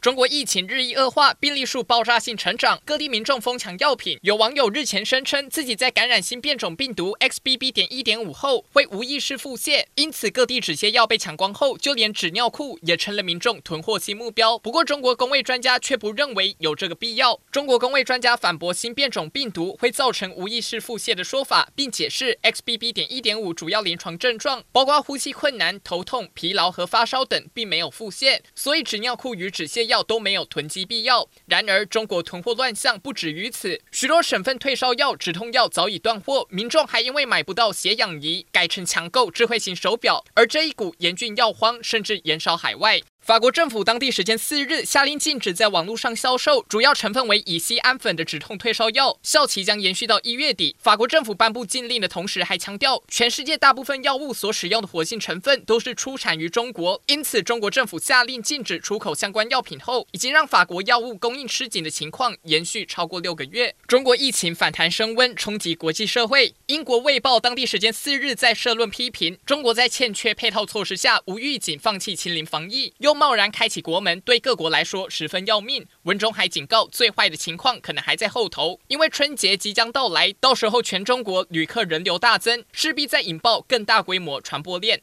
中国疫情日益恶化，病例数爆炸性成长，各地民众疯抢药品。有网友日前声称自己在感染新变种病毒 XBB. 点一点五后会无意识腹泻，因此各地止泻药被抢光后，就连纸尿裤也成了民众囤货新目标。不过，中国公卫专家却不认为有这个必要。中国公卫专家反驳新变种病毒会造成无意识腹泻的说法，并解释 XBB. 点一点五主要临床症状包括呼吸困难、头痛、疲劳和发烧等，并没有腹泻，所以纸尿裤与止泻药都没有囤积必要。然而，中国囤货乱象不止于此，许多省份退烧药、止痛药早已断货，民众还因为买不到血氧仪，改成抢购智慧型手表。而这一股严峻药荒，甚至延烧海外。法国政府当地时间四日下令禁止在网络上销售主要成分为乙酰胺粉的止痛退烧药，效期将延续到一月底。法国政府颁布禁令的同时，还强调全世界大部分药物所使用的活性成分都是出产于中国，因此中国政府下令禁止出口相关药品后，已经让法国药物供应吃紧的情况延续超过六个月。中国疫情反弹升温，冲击国际社会。英国《卫报》当地时间四日在社论批评中国在欠缺配套措施下，无预警放弃清零防疫。贸然开启国门，对各国来说十分要命。文中还警告，最坏的情况可能还在后头，因为春节即将到来，到时候全中国旅客人流大增，势必再引爆更大规模传播链。